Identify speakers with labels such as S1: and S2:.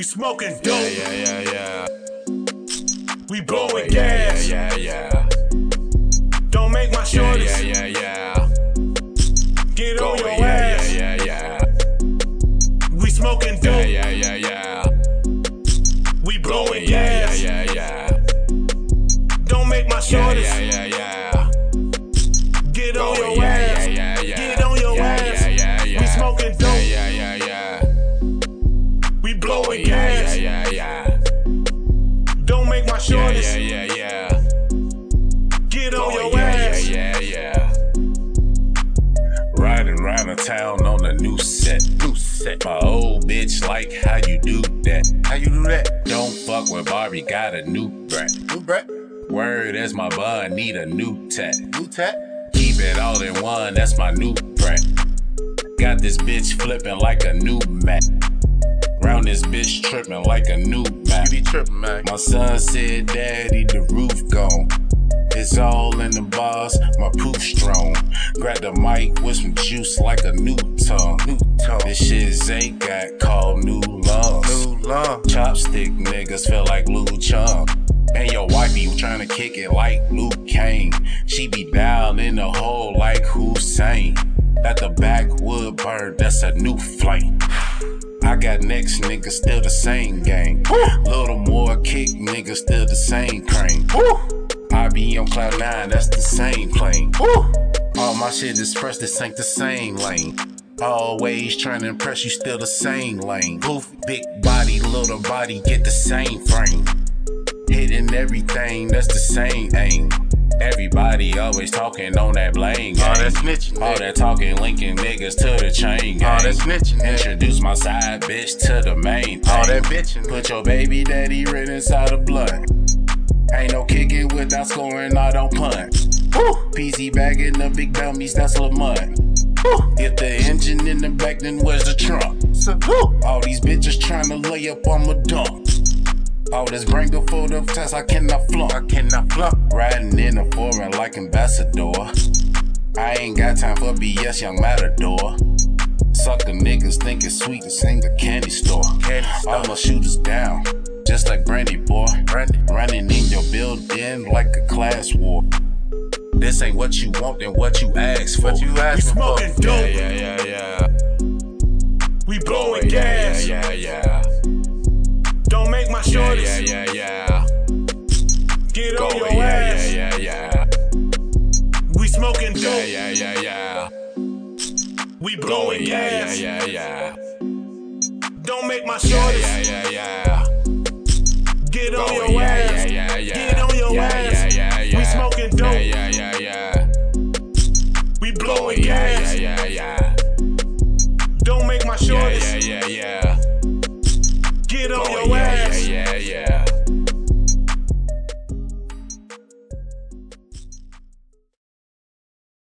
S1: We smoking dope.
S2: Yeah, yeah, yeah, yeah.
S1: We blowing gas.
S2: yeah, yeah, yeah.
S1: Don't make my shorties
S2: yeah, yeah, yeah. Town on a new set. New set. My old bitch like how you do that.
S3: How you do that?
S2: Don't fuck with Barbie, got a new brat.
S3: New brat,
S2: Word as my bud, need a new tat.
S3: new tat.
S2: Keep it all in one, that's my new brat. Got this bitch flipping like a new mat. Round this bitch tripping like a new Mac.
S3: You be tripping, man.
S2: My son said, Daddy, the roof gone. It's all in the bars, my proof strong. Grab the mic with some juice like a new tongue.
S3: New tongue.
S2: This shit Zay got called new lungs.
S3: New long.
S2: Chopstick niggas feel like Lou Chung. And your wifey tryna kick it like Luke Kane. She be down in the hole like Hussein. At the backwood bird, that's a new flame. I got next niggas still the same gang. Little more kick niggas still the same cream. I be on cloud nine, that's the same plane. All my shit is fresh, this ain't the same lane. Always trying to impress you, still the same lane. Poof, big body, little body, get the same frame. Hitting everything, that's the same aim. Everybody always talking on that blame.
S3: All that snitching,
S2: All that talking, linking niggas to the chain. Gang.
S3: All that snitching, nigga.
S2: Introduce my side bitch to the main.
S3: All
S2: thing.
S3: that bitching.
S2: Put your baby daddy right inside the blood. Ain't no without scoring, I don't punt. PZ bagging the big dummies, that's Lamont. If the engine in the back, then where's the trunk?
S3: Salute.
S2: All these bitches trying to lay up on my dump. All this bring the photo test, I cannot flunk.
S3: I cannot flunk.
S2: Riding in a foreign like ambassador. I ain't got time for BS, young matador. Sucker niggas think it's sweet to sing a candy store.
S3: Candy store.
S2: I'ma shoot us down, just like Brandy boy.
S3: Brandy.
S2: Running in your building like a class war. This ain't what you want and what you asked for.
S3: What you ask
S1: We
S3: asking for?
S1: smoking dope.
S2: Yeah, yeah, yeah,
S1: We
S2: yeah.
S1: blowing gas.
S2: Yeah, yeah, yeah.
S1: Don't make my
S2: Yeah,
S1: shorties
S2: yeah, yeah, yeah.
S1: get on your
S2: yeah,
S1: ass.
S2: yeah, yeah, yeah.
S1: We smoking dope.
S2: yeah, yeah, yeah.
S1: We blowing
S2: yeah,
S1: gas.
S2: yeah, yeah, yeah.
S1: Don't make my
S2: Yeah, yeah, yeah, yeah.
S1: Get on
S2: Going,
S1: your
S2: yeah,
S1: ass.
S2: yeah, yeah, yeah.
S1: Get on your
S2: yeah,
S1: ass.
S2: Yeah, yeah, yeah.
S1: We smoking dope.
S2: Yeah, yeah, yeah, yeah.
S1: We blowing gas.
S2: yeah, yeah, yeah.